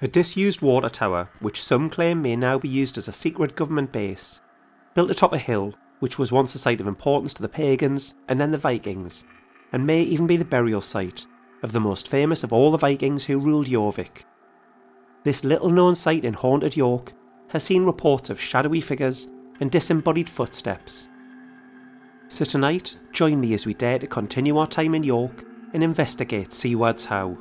A disused water tower, which some claim may now be used as a secret government base, built atop a hill which was once a site of importance to the pagans and then the Vikings, and may even be the burial site of the most famous of all the Vikings who ruled Jorvik. This little known site in haunted York has seen reports of shadowy figures and disembodied footsteps. So tonight, join me as we dare to continue our time in York and investigate Siward's Howe.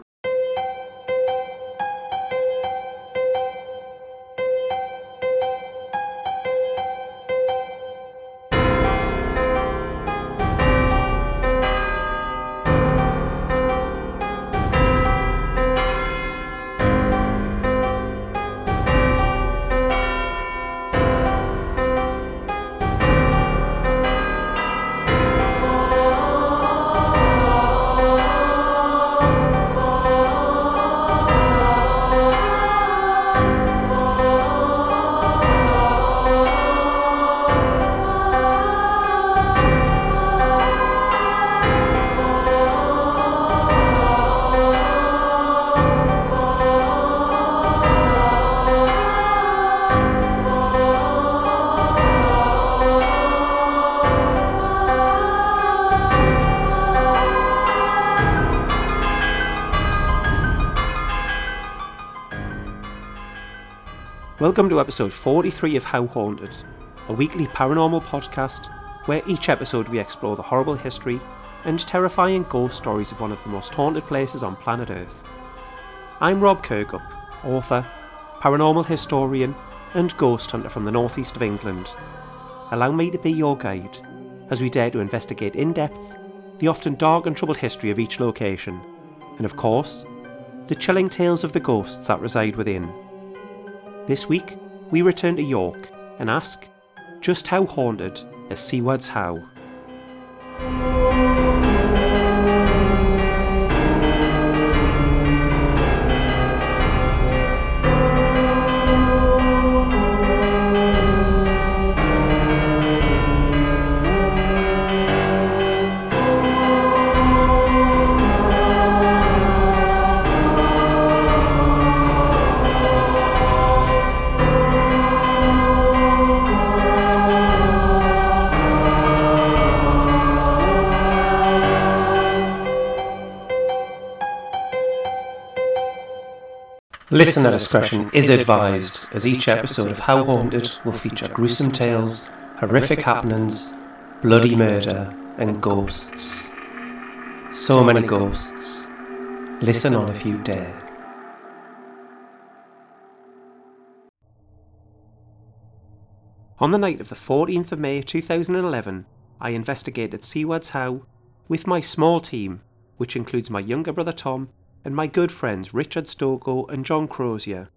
Welcome to episode 43 of How Haunted, a weekly paranormal podcast where each episode we explore the horrible history and terrifying ghost stories of one of the most haunted places on planet Earth. I'm Rob Kirkup, author, paranormal historian, and ghost hunter from the northeast of England. Allow me to be your guide as we dare to investigate in depth the often dark and troubled history of each location, and of course, the chilling tales of the ghosts that reside within. This week, we return to York and ask just how haunted is Siward's Howe? Listener discretion is advised, as each episode of How Haunted will feature gruesome tales, horrific happenings, bloody murder, and ghosts. So many ghosts. Listen on if you dare. On the night of the 14th of May 2011, I investigated Siward's Howe with my small team, which includes my younger brother Tom and my good friends Richard Stokoe and John Crozier.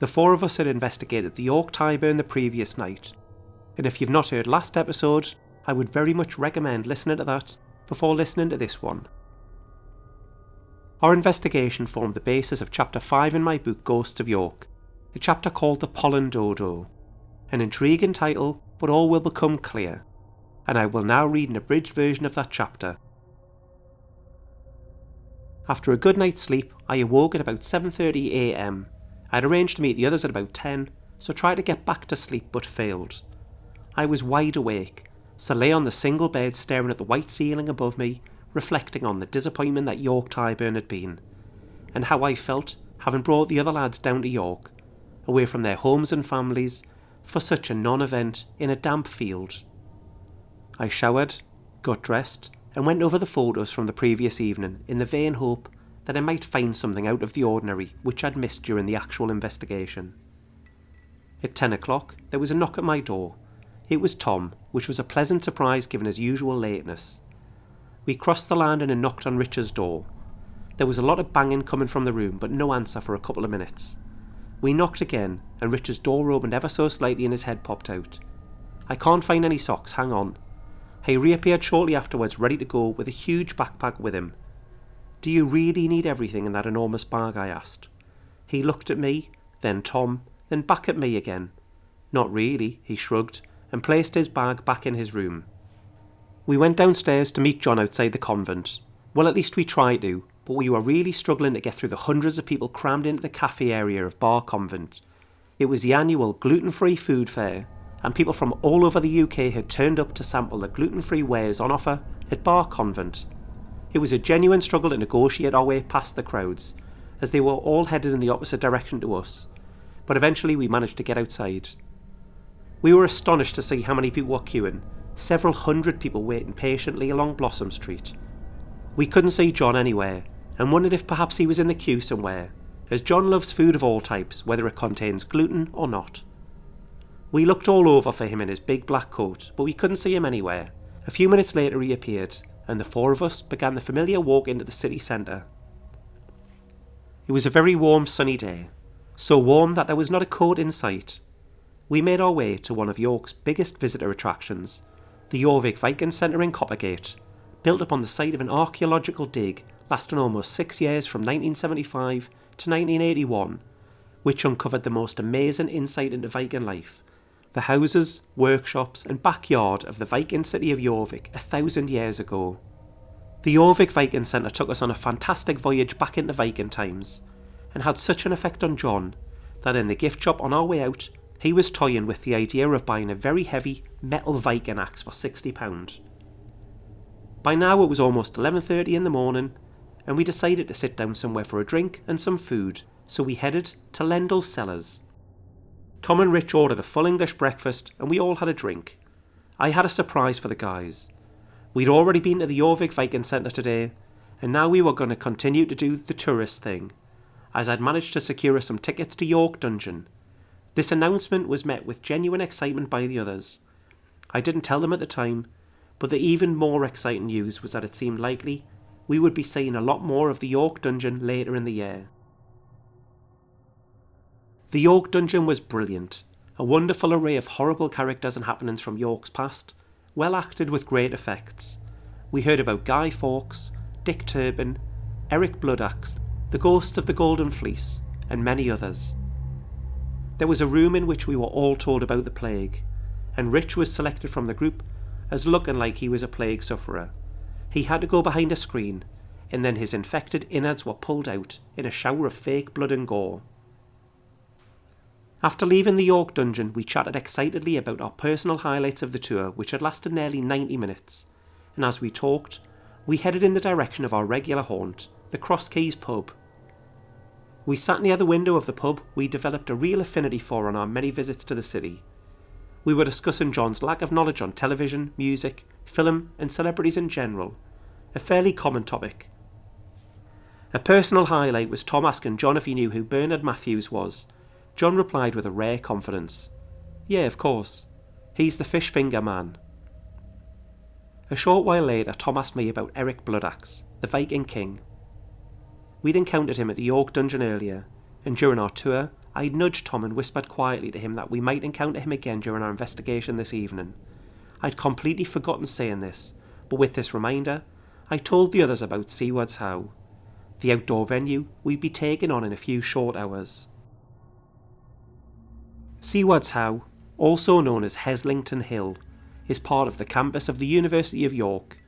The four of us had investigated the York Tyburn the previous night, and if you've not heard last episode, I would very much recommend listening to that before listening to this one. Our investigation formed the basis of chapter 5 in my book Ghosts of York, a chapter called The Pollen Dodo, an intriguing title, but all will become clear, and I will now read an abridged version of that chapter. After a good night's sleep, I awoke at about 7:30 a.m. I had arranged to meet the others at about 10, so tried to get back to sleep but failed. I was wide awake, so lay on the single bed staring at the white ceiling above me, reflecting on the disappointment that York Tyburn had been, and how I felt having brought the other lads down to York, away from their homes and families, for such a non event in a damp field. I showered, got dressed, and went over the photos from the previous evening in the vain hope that I might find something out of the ordinary which I'd missed during the actual investigation. At ten o'clock, there was a knock at my door. It was Tom, which was a pleasant surprise given his usual lateness. We crossed the landing and knocked on Richard's door. There was a lot of banging coming from the room, but no answer for a couple of minutes. We knocked again, and Richard's door opened ever so slightly and his head popped out. I can't find any socks, hang on. He reappeared shortly afterwards, ready to go, with a huge backpack with him. Do you really need everything in that enormous bag? I asked. He looked at me, then Tom, then back at me again. Not really, he shrugged, and placed his bag back in his room. We went downstairs to meet John outside the convent. Well, at least we tried to, but we were really struggling to get through the hundreds of people crammed into the cafe area of Bar Convent. It was the annual gluten free food fair, and people from all over the UK had turned up to sample the gluten free wares on offer at Bar Convent. It was a genuine struggle to negotiate our way past the crowds, as they were all headed in the opposite direction to us, but eventually we managed to get outside. We were astonished to see how many people were queuing, several hundred people waiting patiently along Blossom Street. We couldn't see John anywhere, and wondered if perhaps he was in the queue somewhere, as John loves food of all types, whether it contains gluten or not. We looked all over for him in his big black coat, but we couldn't see him anywhere. A few minutes later he appeared, and the four of us began the familiar walk into the city centre. It was a very warm sunny day, so warm that there was not a coat in sight. We made our way to one of York's biggest visitor attractions, the Jorvik Viking Centre in Coppergate, built upon the site of an archaeological dig lasting almost six years from 1975 to 1981, which uncovered the most amazing insight into Viking life. The houses, workshops, and backyard of the Viking city of Jorvik a thousand years ago. The Jorvik Viking Centre took us on a fantastic voyage back into Viking times, and had such an effect on John that in the gift shop on our way out, he was toying with the idea of buying a very heavy metal Viking axe for £60. By now it was almost 11:30 in the morning, and we decided to sit down somewhere for a drink and some food, so we headed to Lendle's Cellars. Tom and Rich ordered a full English breakfast, and we all had a drink. I had a surprise for the guys. We'd already been to the Jorvik Viking Centre today, and now we were going to continue to do the tourist thing, as I'd managed to secure us some tickets to York Dungeon. This announcement was met with genuine excitement by the others. I didn't tell them at the time, but the even more exciting news was that it seemed likely we would be seeing a lot more of the York Dungeon later in the year. The York Dungeon was brilliant, a wonderful array of horrible characters and happenings from York's past, well acted with great effects. We heard about Guy Fawkes, Dick Turpin, Eric Bloodaxe, the Ghost of the Golden Fleece, and many others. There was a room in which we were all told about the plague, and Rich was selected from the group as looking like he was a plague sufferer. He had to go behind a screen, and then his infected innards were pulled out in a shower of fake blood and gore. After leaving the York dungeon, we chatted excitedly about our personal highlights of the tour, which had lasted nearly 90 minutes, and as we talked, we headed in the direction of our regular haunt, the Cross Keys pub. We sat near the window of the pub we developed a real affinity for on our many visits to the city, we were discussing John's lack of knowledge on television, music, film, and celebrities in general, a fairly common topic. A personal highlight was Tom asking John if he knew who Bernard Matthews was. John replied with a rare confidence, Yeah, of course. He's the fish finger man. A short while later, Tom asked me about Eric Bloodaxe, the Viking king. We'd encountered him at the York dungeon earlier, and during our tour, I nudged Tom and whispered quietly to him that we might encounter him again during our investigation this evening. I'd completely forgotten saying this, but with this reminder, I told the others about Siward's Howe, the outdoor venue we'd be taking on in a few short hours. Siward's Howe, also known as Heslington Hill, is part of the campus of the University of York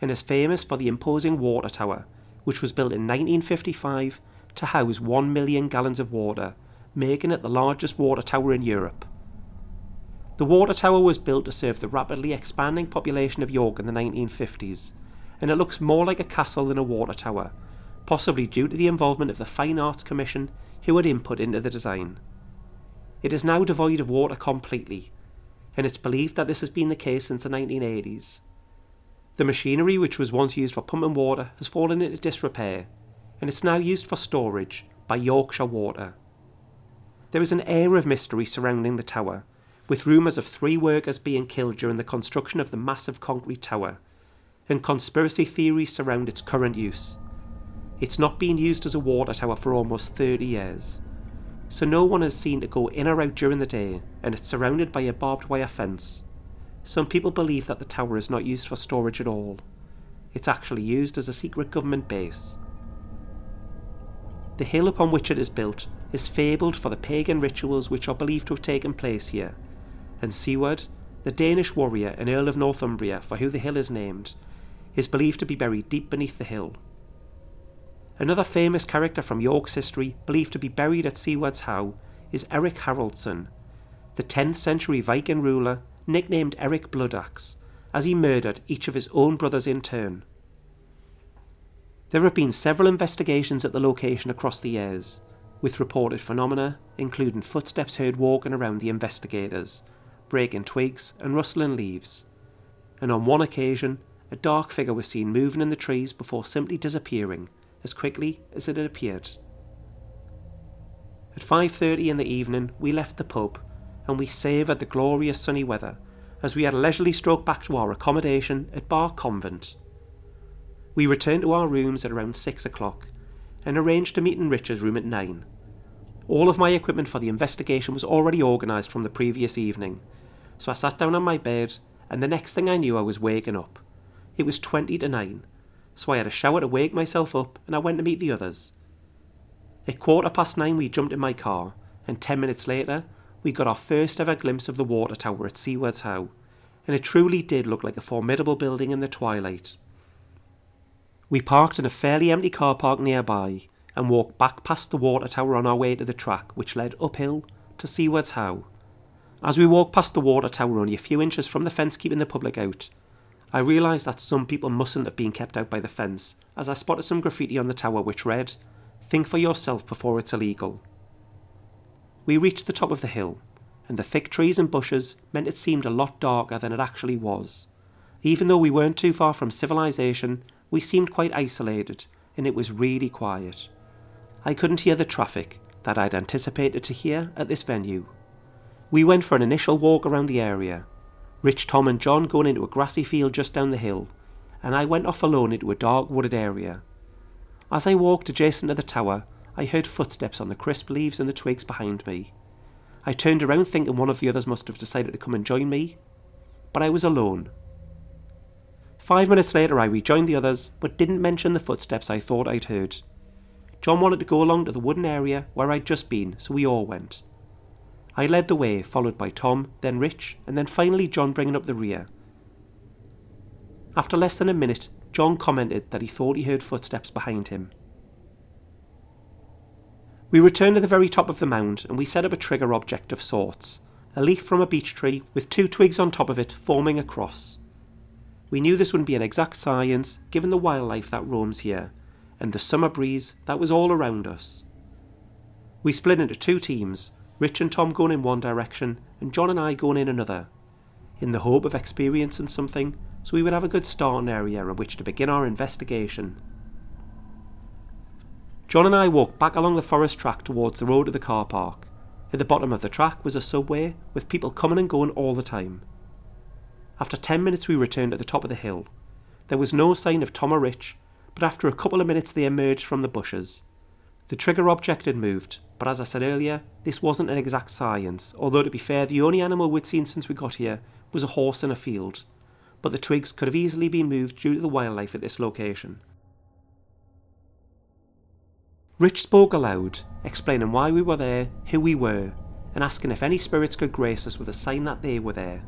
and is famous for the imposing water tower, which was built in 1955 to house 1 million gallons of water making it the largest water tower in Europe. The water tower was built to serve the rapidly expanding population of York in the 1950s, and it looks more like a castle than a water tower, possibly due to the involvement of the Fine Arts Commission who had input into the design. It is now devoid of water completely, and it's believed that this has been the case since the 1980s. The machinery which was once used for pumping water has fallen into disrepair, and it's now used for storage by Yorkshire Water. There is an air of mystery surrounding the tower, with rumours of three workers being killed during the construction of the massive concrete tower, and conspiracy theories surround its current use. It's not been used as a water tower for almost 30 years, so no one is seen to go in or out during the day, and it's surrounded by a barbed wire fence. Some people believe that the tower is not used for storage at all. It's actually used as a secret government base. The hill upon which it is built is fabled for the pagan rituals which are believed to have taken place here, and Siward, the Danish warrior and Earl of Northumbria for whom the hill is named, is believed to be buried deep beneath the hill. Another famous character from York's history, believed to be buried at Siward's Howe, is Eric Haraldsson, the 10th century Viking ruler nicknamed Eric Bloodaxe, as he murdered each of his own brothers in turn. There have been several investigations at the location across the years, with reported phenomena including footsteps heard walking around the investigators, breaking twigs and rustling leaves. And on one occasion, a dark figure was seen moving in the trees before simply disappearing as quickly as it had appeared. At 5:30 in the evening, we left the pub and we savoured the glorious sunny weather as we had a leisurely stroke back to our accommodation at Bar Convent. We returned to our rooms at around six o'clock and arranged to meet in Richard's room at nine. All of my equipment for the investigation was already organised from the previous evening, so I sat down on my bed, and the next thing I knew, I was waking up. It was twenty to nine, so I had a shower to wake myself up, and I went to meet the others. At quarter past nine, we jumped in my car, and ten minutes later, we got our first ever glimpse of the water tower at Siward's Howe, and it truly did look like a formidable building in the twilight. We parked in a fairly empty car park nearby and walked back past the water tower on our way to the track which led uphill to Siward's Howe. As we walked past the water tower only a few inches from the fence keeping the public out, I realised that some people mustn't have been kept out by the fence, as I spotted some graffiti on the tower which read, Think for yourself before it's illegal. We reached the top of the hill, and the thick trees and bushes meant it seemed a lot darker than it actually was. Even though we weren't too far from civilization, we seemed quite isolated, and it was really quiet. I couldn't hear the traffic that I'd anticipated to hear at this venue. We went for an initial walk around the area, Rich, Tom, and John going into a grassy field just down the hill, and I went off alone into a dark wooded area. As I walked adjacent to the tower, I heard footsteps on the crisp leaves and the twigs behind me. I turned around thinking one of the others must have decided to come and join me, but I was alone. Five minutes later, I rejoined the others, but didn't mention the footsteps I thought I'd heard. John wanted to go along to the wooden area where I'd just been, so we all went. I led the way, followed by Tom, then Rich, and then finally John bringing up the rear. After less than a minute, John commented that he thought he heard footsteps behind him. We returned to the very top of the mound and we set up a trigger object of sorts, a leaf from a beech tree with two twigs on top of it forming a cross. We knew this wouldn't be an exact science given the wildlife that roams here and the summer breeze that was all around us. We split into two teams, Rich and Tom going in one direction and John and I going in another, in the hope of experiencing something so we would have a good starting area in which to begin our investigation. John and I walked back along the forest track towards the road to the car park. At the bottom of the track was a subway with people coming and going all the time. After ten minutes, we returned at the top of the hill. There was no sign of Tom or Rich, but after a couple of minutes, they emerged from the bushes. The trigger object had moved, but as I said earlier, this wasn't an exact science, although to be fair, the only animal we'd seen since we got here was a horse in a field, but the twigs could have easily been moved due to the wildlife at this location. Rich spoke aloud, explaining why we were there, who we were, and asking if any spirits could grace us with a sign that they were there.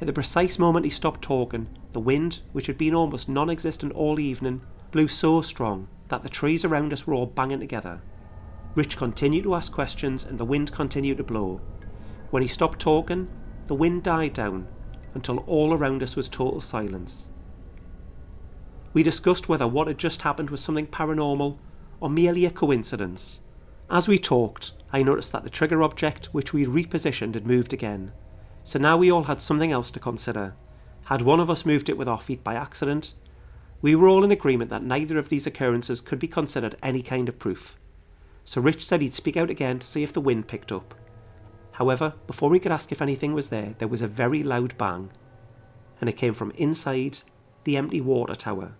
At the precise moment he stopped talking, the wind, which had been almost non existent all evening, blew so strong that the trees around us were all banging together. Rich continued to ask questions and the wind continued to blow. When he stopped talking, the wind died down until all around us was total silence. We discussed whether what had just happened was something paranormal or merely a coincidence. As we talked, I noticed that the trigger object, which we repositioned, had moved again. So now we all had something else to consider. Had one of us moved it with our feet by accident? We were all in agreement that neither of these occurrences could be considered any kind of proof. So Rich said he'd speak out again to see if the wind picked up. However, before we could ask if anything was there, there was a very loud bang, and it came from inside the empty water tower.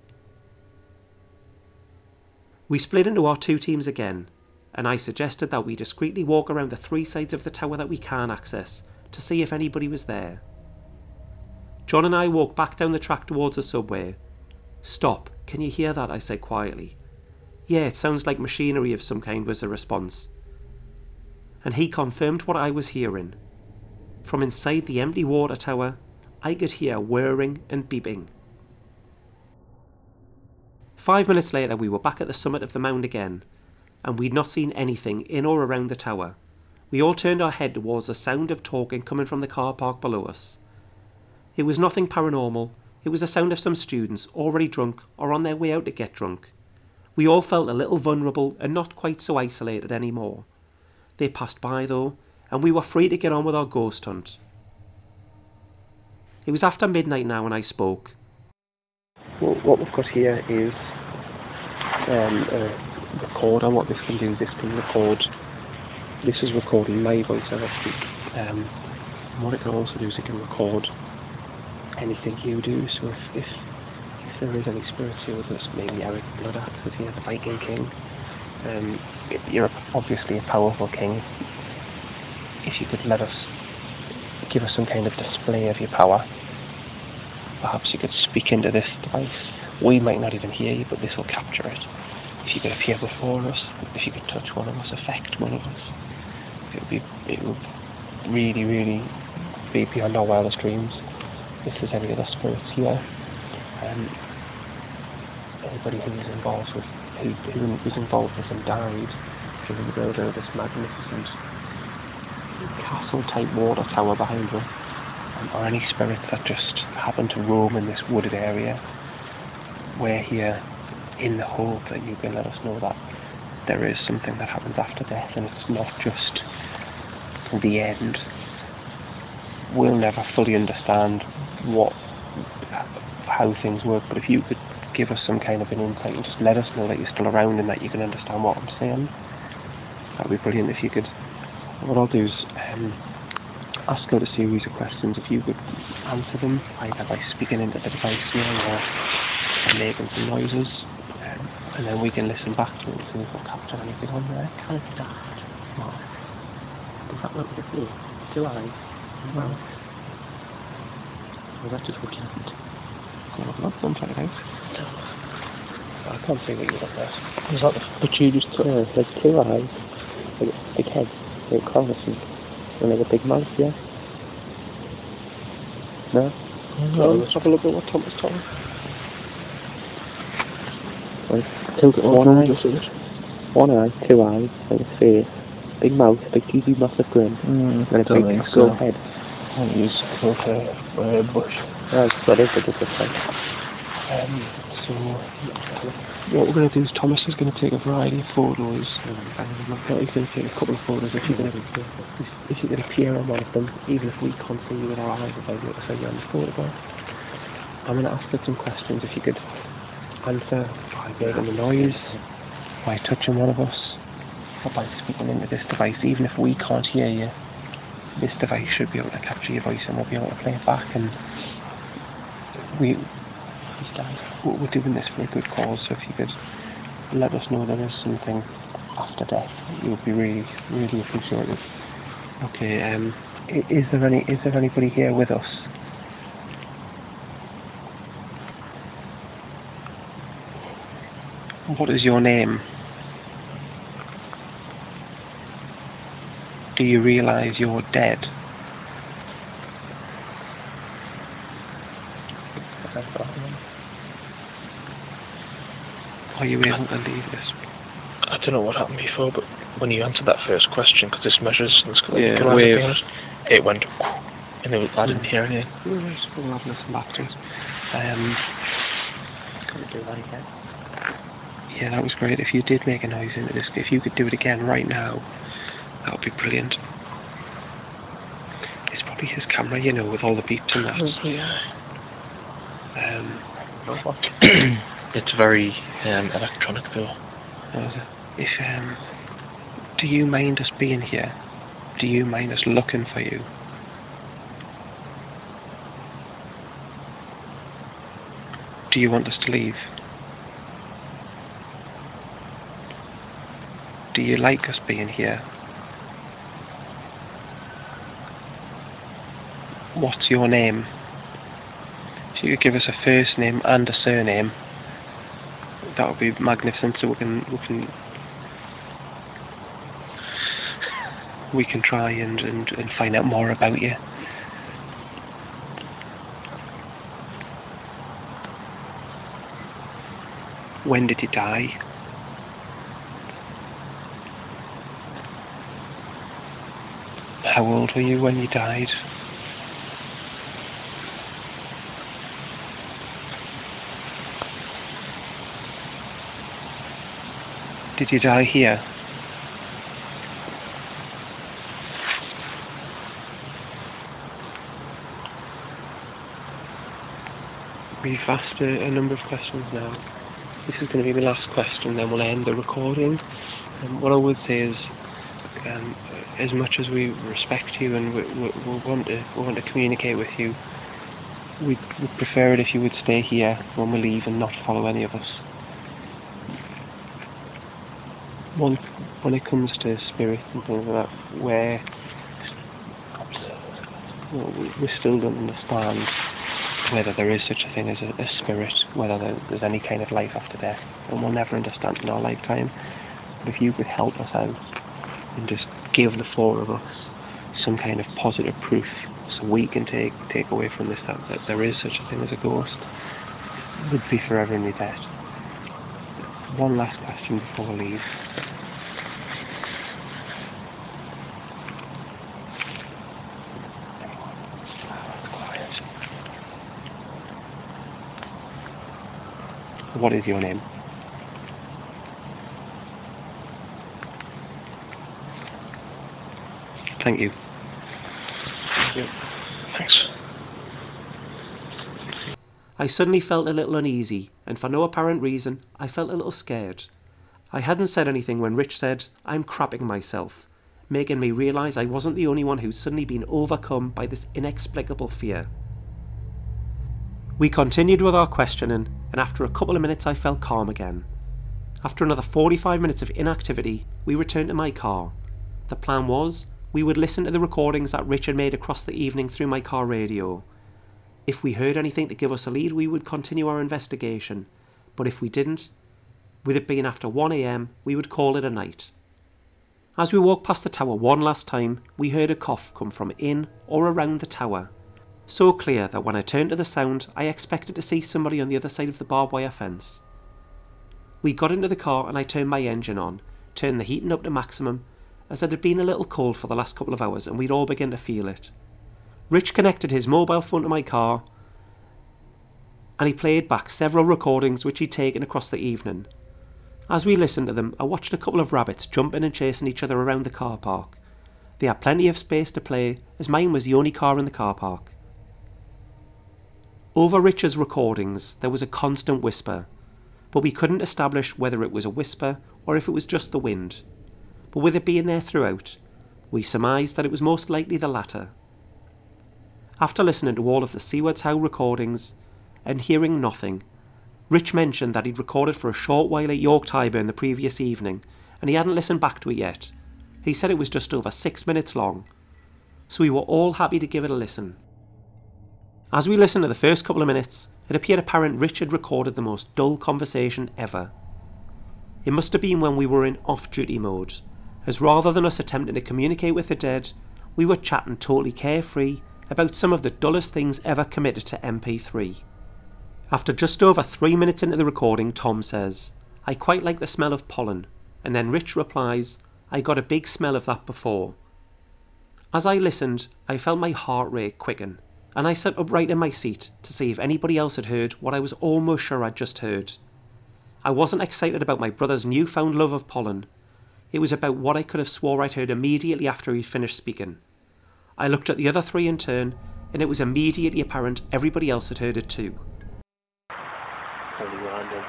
We split into our two teams again, and I suggested that we discreetly walk around the three sides of the tower that we can access to see if anybody was there. John and I walked back down the track towards the subway. Stop, can you hear that? I said quietly. Yeah, it sounds like machinery of some kind, was the response. And he confirmed what I was hearing. From inside the empty water tower, I could hear whirring and beeping. Five minutes later, we were back at the summit of the mound again, and we'd not seen anything in or around the tower. We all turned our head towards the sound of talking coming from the car park below us. It was nothing paranormal, it was the sound of some students already drunk or on their way out to get drunk. We all felt a little vulnerable and not quite so isolated anymore. They passed by though, and we were free to get on with our ghost hunt. It was after midnight now when I spoke. Well, what we've got here is um, a recorder. What this can do is this can record. This is recording my voice directly. Um, and what it can also do is it can record anything you do. So if, if, if there is any spirits here with us, maybe Eric Bloodaxe is here, the Viking King. Um, you're obviously a powerful king. If you could let us give us some kind of display of your power, perhaps you could speak into this device. We might not even hear you, but this will capture it. If you could appear before us, if you could touch one of us, affect one of us, it would be, it would really, really be beyond our wildest dreams. If there's any other spirits here, um, anybody who was involved with, who, who was involved with and died during the building of this magnificent castle-type water tower behind us, um, or any spirits that just happen to roam in this wooded area, we're here in the hope that you can let us know that there is something that happens after death and it's not just the end. We'll never fully understand what how things work, but if you could give us some kind of an insight and just let us know that you're still around and that you can understand what I'm saying, that would be brilliant if you could. What I'll do is um, ask out a series of questions. If you could answer them either by speaking into the device here or making some noises, um, and then we can listen back to it and see if we'll capture anything on there. Can be that? What? Does that look like me? Two eyes? Well, was that just looking at it? Go look at that, try it out. I can't see what you got there. Is that the you just took? Yeah, there's two eyes, like a big head, like cross, and, and like a big mouth, yeah? No? No, let's have a look at what Thomas told. Right. Two, one eye, Just a one eye, two eyes, like a face, big mouth, big cheesy massive grin, Mm, and a big skull so. head. I'll use filter bush. Is a different thing. Um, so, what we're going to do is Thomas is going to take a variety of photos. And I'm going to take a couple of photos. If you can, if you're can appear on one of them, even if we can't see you with our eyes, if I to see you on the photograph. I'm going to ask you some questions. If you could answer by making a noise, by touching one of us, or by speaking into this device, even if we can't hear you, this device should be able to capture your voice and we'll be able to play it back. And we, we're doing this for a good cause. So if you could let us know there is something after death, it would be really, really appreciated. Okay. Um, is there any? Is there anybody here with us? What is your name? Do you realize you're dead? Are you able to leave this? I don't know what happened before, but when you answered that first question, because this measures and it's like Yeah, a wave. on it, it went, and it was, I didn't hear anything. Yes, we'll have listen back to it. Um, Can we do that again? yeah, that was great. If you did make a noise into this, if you could do it again right now, that would be brilliant. It's probably his camera, you know, with all the beeps and that. Um, it's very um, electronic though. if um, do you mind us being here? Do you mind us looking for you? Do you want us to leave? Do you like us being here? What's your name? If you could give us a first name and a surname, that would be magnificent. So we can we can we can try and, and, and find out more about you. When did he die? How old were you when you died? Did you die here? We've asked a, a number of questions now. This is going to be the last question, then we'll end the recording. Um, what I would say is, um, as much as we respect you and we, we, we want to we want to communicate with you, we'd, we'd prefer it if you would stay here when we leave and not follow any of us. One, when it comes to spirit and things like that, where well, we, we still don't understand whether there is such a thing as a, a spirit, whether there, there's any kind of life after death, and we'll never understand in our lifetime. But if you could help us out and just give the four of us some kind of positive proof, so we can take take away from this that, that there is such a thing as a ghost, would be forever in my debt. One last question before we leave. What is your name? Thank you. Thank you. Thanks. I suddenly felt a little uneasy, and for no apparent reason, I felt a little scared. I hadn't said anything when Rich said, I'm crapping myself, making me realise I wasn't the only one who's suddenly been overcome by this inexplicable fear. We continued with our questioning, and after a couple of minutes, I felt calm again. After another 45 minutes of inactivity, we returned to my car. The plan was we would listen to the recordings that Richard made across the evening through my car radio. If we heard anything to give us a lead, we would continue our investigation, but if we didn't, with it being after 1am, we would call it a night. As we walked past the tower one last time, we heard a cough come from in or around the tower. So clear that when I turned to the sound, I expected to see somebody on the other side of the barbed wire fence. We got into the car and I turned my engine on, turned the heating up to maximum, as it had been a little cold for the last couple of hours and we'd all begun to feel it. Rich connected his mobile phone to my car and he played back several recordings which he'd taken across the evening. As we listened to them, I watched a couple of rabbits jumping and chasing each other around the car park. They had plenty of space to play, as mine was the only car in the car park. Over Richard's recordings, there was a constant whisper, but we couldn't establish whether it was a whisper or if it was just the wind. But with it being there throughout, we surmised that it was most likely the latter. After listening to all of the Siward's Howe recordings and hearing nothing, Rich mentioned that he'd recorded for a short while at York Tyburn the previous evening and he hadn't listened back to it yet. He said it was just over six minutes long, so we were all happy to give it a listen. As we listened to the first couple of minutes, it appeared apparent Richard recorded the most dull conversation ever. It must have been when we were in off duty mode, as rather than us attempting to communicate with the dead, we were chatting totally carefree about some of the dullest things ever committed to MP3. After just over three minutes into the recording, Tom says, I quite like the smell of pollen, and then Rich replies, I got a big smell of that before. As I listened, I felt my heart rate quicken and I sat upright in my seat to see if anybody else had heard what I was almost sure I'd just heard. I wasn't excited about my brother's newfound love of pollen. It was about what I could have swore I'd heard immediately after he'd finished speaking. I looked at the other three in turn, and it was immediately apparent everybody else had heard it too. Probably random.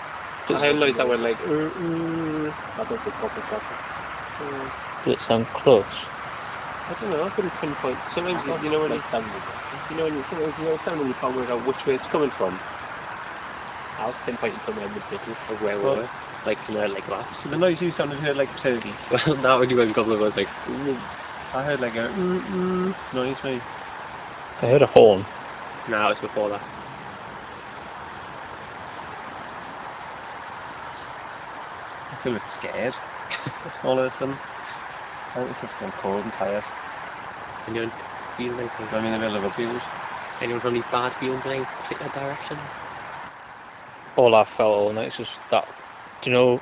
I heard that went like, uh, uh, I don't think proper proper. uh, Does it sound close? I don't know, I couldn't pinpoint. Sometimes, you, you know, when you, Like you know, when you, sometimes you know, sound when you can't work out which way it's coming from. I was pinpointing somewhere in the middle of where we were. Like somewhere like that. So the noise you sounded heard like a turkey. Well, now when you went a couple of us like, I heard like a mm, mm, noise, mate. I heard a horn. No, it was before that. I feel a bit scared. All of a sudden. I think it's just gone cold and tired. Anyone feel anything? I'm in the middle of a field. Anyone from any bad feelings in any particular direction? all I felt all night was just that Do you know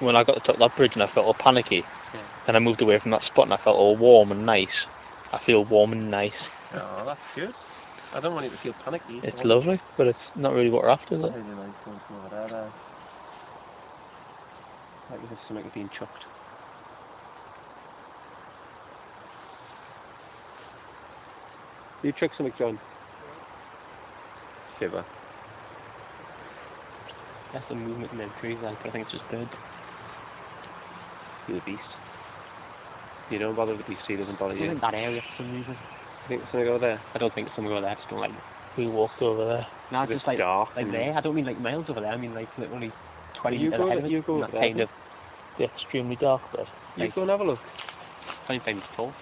when I got to the top of that bridge and I felt all panicky? Yeah. Then I moved away from that spot and I felt all warm and nice. I feel warm and nice. Oh, that's good. I don't want you to feel panicky. It's lovely, but it's not really what we're after, is it? Really nice going from over there, there. Like there's something being chucked. You chuck something, John? Shiver. That's the movement in them trees, like, but I think it's just birds. You're the beast. You don't bother with the beast, he doesn't bother I you. think that area for some reason. You think there's something over there? I don't think it's somewhere over there, I just don't like. We walked over there. No, It's just like, dark. like there. I don't mean like miles over there, I mean like literally 20 You meters go- ahead of it. you go and over that there. kind of The extremely dark bit. You go and have a look. 25 meters tall.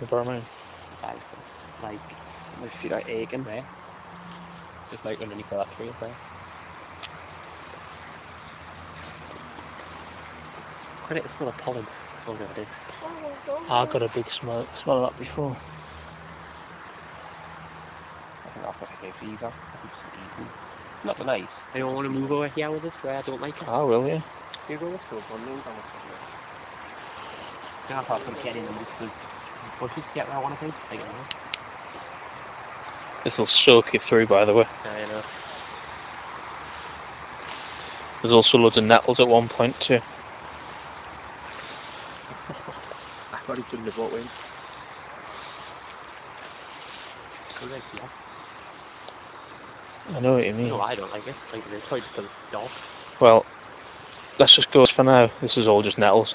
You know what I mean? Size, like My feet are aching. there. Just like underneath that tree up there. Credit it's full of pollen. Oh no, it is. I got a big smell, smell of that before. I think I've got a fever. I think it's easy. Not the nice. I don't want to move over here with this where I don't like it. Oh, will you? You go, let's go, one name, down with Now if I can get in and just the bushes to get where I want to be. I don't know. This will soak you through, by the way. Yeah, I know. There's also loads of nettles at one point, too. I've already done the boat wing. Good. I know what you mean. No, I don't like it. Like it's probably just a dog. Well, let's just go for now. This is all just nettles.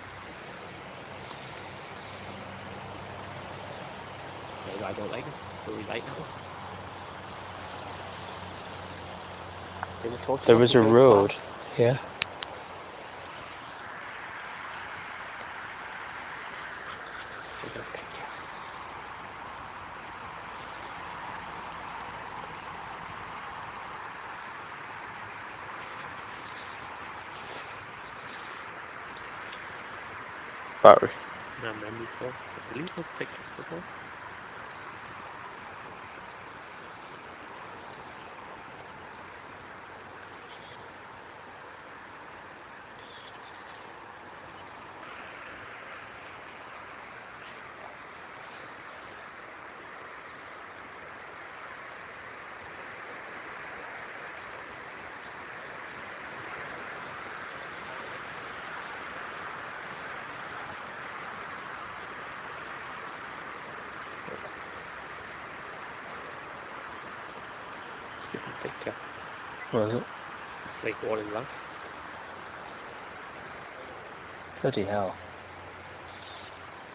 I don't like it. Really like it. They were talking There was a road. Yeah. Battery. No memory for. I believe those pictures before. Different picture. What is it? Like what is that? Bloody hell.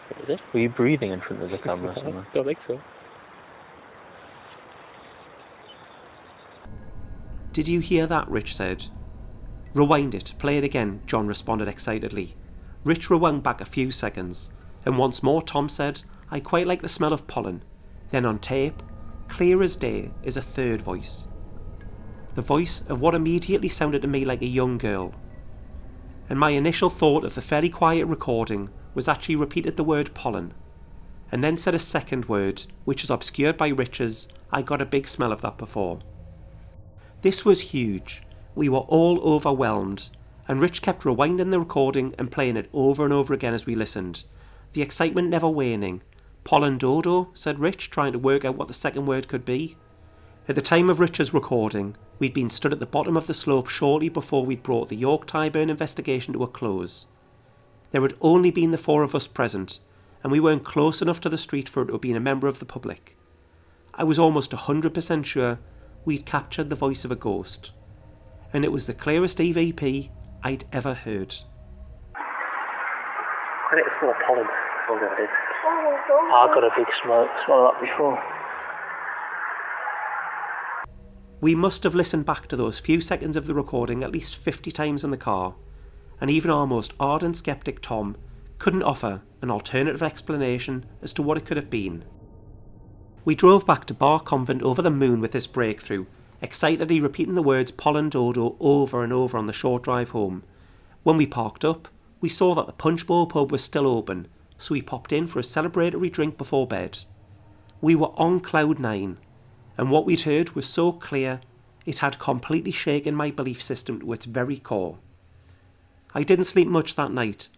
What is it? Were you breathing in front of the camera or something? don't think so. Did you hear that? Rich said. Rewind it, play it again, John responded excitedly. Rich rewound back a few seconds, and once more Tom said, I quite like the smell of pollen. Then on tape, clear as day, is a third voice. The voice of what immediately sounded to me like a young girl. And my initial thought of the fairly quiet recording was that she repeated the word pollen, and then said a second word, which is obscured by Rich's, I got a big smell of that before. This was huge. We were all overwhelmed, and Rich kept rewinding the recording and playing it over and over again as we listened, the excitement never waning. Pollen dodo, said Rich, trying to work out what the second word could be. At the time of Richard's recording, we'd been stood at the bottom of the slope shortly before we'd brought the York Tyburn investigation to a close. There had only been the four of us present, and we weren't close enough to the street for it to have been a member of the public. I was almost a hundred percent sure we'd captured the voice of a ghost, and it was the clearest EVP I'd ever heard. Credit is full of pollen. Oh no, it is. I got a big smell, smell of that before. We must have listened back to those few seconds of the recording at least 50 times in the car, and even our most ardent skeptic Tom couldn't offer an alternative explanation as to what it could have been. We drove back to Bar Convent over the moon with this breakthrough, excitedly repeating the words pollen dodo over and over on the short drive home. When we parked up, we saw that the Punch Bowl pub was still open, so we popped in for a celebratory drink before bed. We were on cloud nine, and what we'd heard was so clear it had completely shaken my belief system to its very core. I didn't sleep much that night.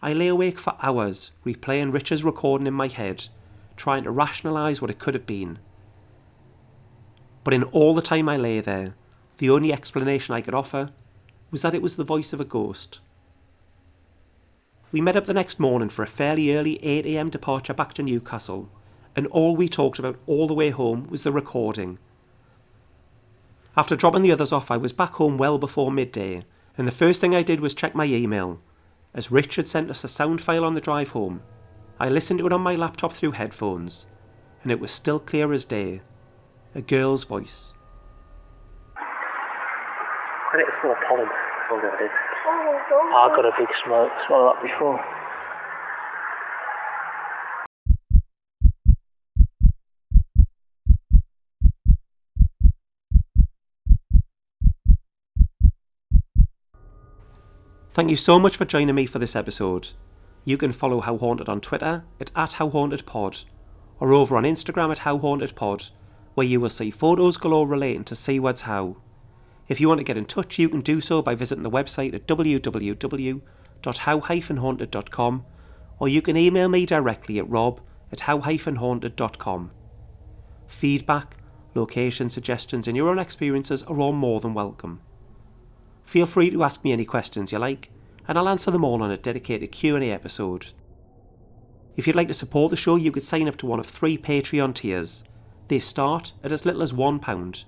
I lay awake for hours, replaying Richard's recording in my head, trying to rationalise what it could have been. But in all the time I lay there, the only explanation I could offer was that it was the voice of a ghost. We met up the next morning for a fairly early 8am departure back to Newcastle, and all we talked about all the way home was the recording. After dropping the others off, I was back home well before midday, and the first thing I did was check my email, as Rich had sent us a sound file on the drive home. I listened to it on my laptop through headphones, and it was still clear as day a girl's voice. I think it's full of pollen. Oh, there it is. I got a big smell, smell of that before. Thank you so much for joining me for this episode. You can follow How Haunted on Twitter at, at HowHauntedPod or over on Instagram at HowHauntedPod, where you will see photos galore relating to Siward's Howe. If you want to get in touch, you can do so by visiting the website at www.how-haunted.com or you can email me directly at rob at how-haunted.com. Feedback, location suggestions and your own experiences are all more than welcome. Feel free to ask me any questions you like, and I'll answer them all on a dedicated Q&A episode. If you'd like to support the show, you could sign up to one of three Patreon tiers. They start at as little as £1.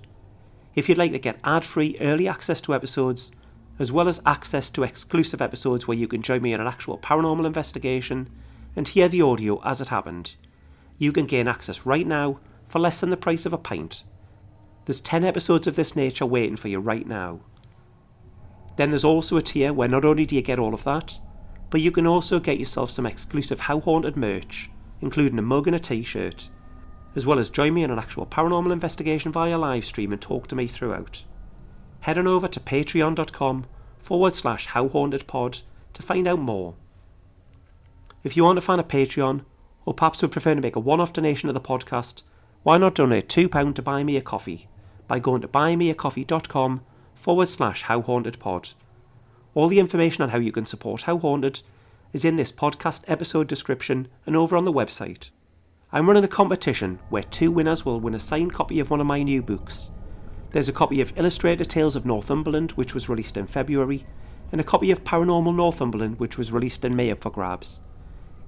If you'd like to get ad-free early access to episodes, as well as access to exclusive episodes where you can join me in an actual paranormal investigation and hear the audio as it happened, you can gain access right now for less than the price of a pint. There's 10 episodes of this nature waiting for you right now. Then there's also a tier where not only do you get all of that, but you can also get yourself some exclusive How Haunted merch, including a mug and a t shirt, as well as join me in an actual paranormal investigation via live stream and talk to me throughout. Head on over to patreon.com forward slash How Haunted Pod to find out more. If you want to find a Patreon, or perhaps would prefer to make a one off donation to the podcast, why not donate £2 to buy me a coffee by going to buymeacoffee.com forward slash How Haunted Pod. All the information on how you can support How Haunted is in this podcast episode description and over on the website. I'm running a competition where two winners will win a signed copy of one of my new books. There's a copy of Illustrated Tales of Northumberland, which was released in February, and a copy of Paranormal Northumberland, which was released in May up for grabs.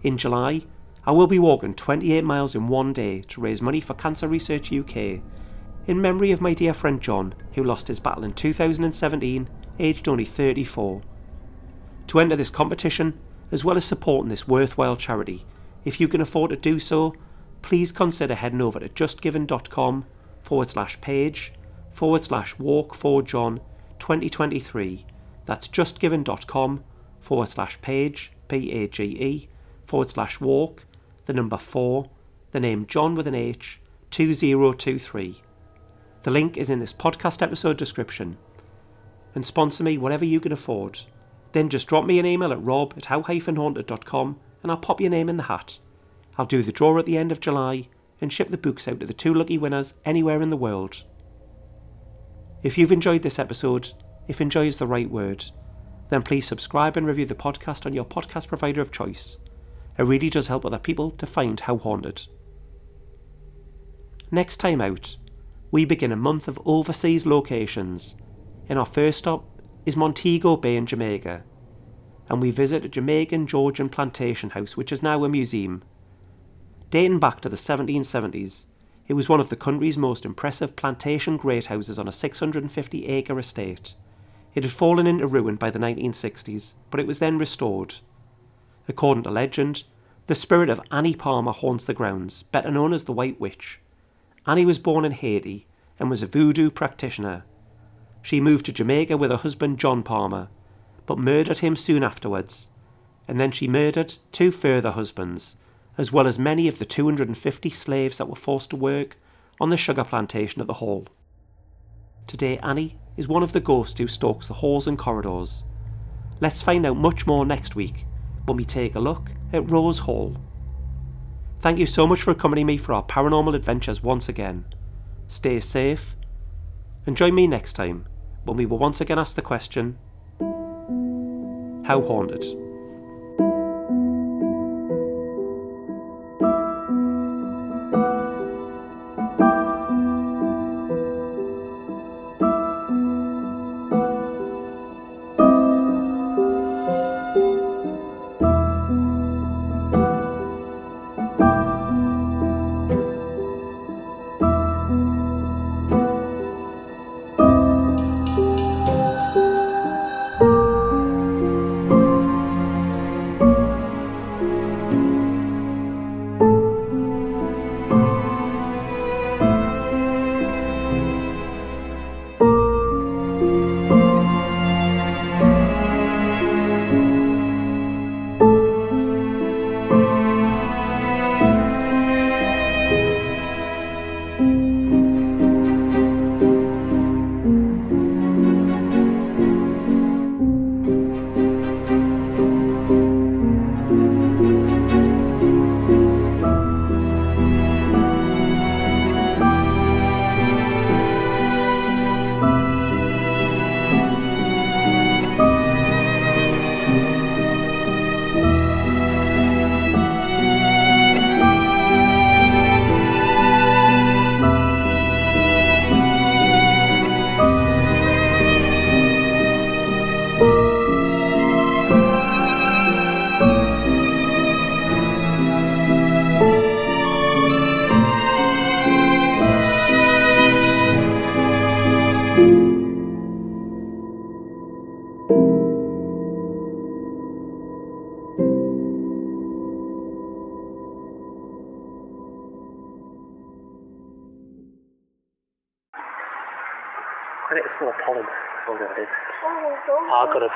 In July, I will be walking 28 miles in one day to raise money for Cancer Research UK in memory of my dear friend John, who lost his battle in 2017, aged only 34. To enter this competition, as well as supporting this worthwhile charity, if you can afford to do so, please consider heading over to justgiving.com forward slash page forward slash walk for John 2023. That's justgiving.com forward slash page, P A G E, forward slash walk, the number 4, the name John with an H, 2023. The link is in this podcast episode description. And sponsor me whatever you can afford. Then just drop me an email at rob at how-haunted.com and I'll pop your name in the hat. I'll do the draw at the end of July and ship the books out to the two lucky winners anywhere in the world. If you've enjoyed this episode, if enjoy is the right word, then please subscribe and review the podcast on your podcast provider of choice. It really does help other people to find How Haunted. Next time out, we begin a month of overseas locations. And our first stop is Montego Bay in Jamaica. And we visit a Jamaican Georgian plantation house, which is now a museum. Dating back to the 1770s, it was one of the country's most impressive plantation great houses on a 650 acre estate. It had fallen into ruin by the 1960s, but it was then restored. According to legend, the spirit of Annie Palmer haunts the grounds, better known as the White Witch. Annie was born in Haiti and was a voodoo practitioner. She moved to Jamaica with her husband John Palmer, but murdered him soon afterwards, and then she murdered two further husbands, as well as many of the 250 slaves that were forced to work on the sugar plantation at the Hall. Today, Annie is one of the ghosts who stalks the halls and corridors. Let's find out much more next week when we take a look at Rose Hall. Thank you so much for accompanying me for our paranormal adventures once again. Stay safe, and join me next time when we will once again ask the question How haunted.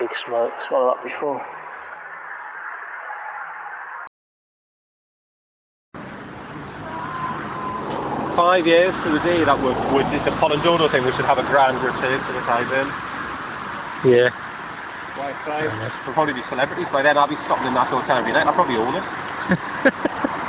Big smell, smell of that before. Five years to the day that would, would this the pollen dodo thing, we should have a grand return to the Tyburn. Yeah. Why five? We'll probably be celebrities by then. I'll be stopping in that hotel every night. I'll probably own it.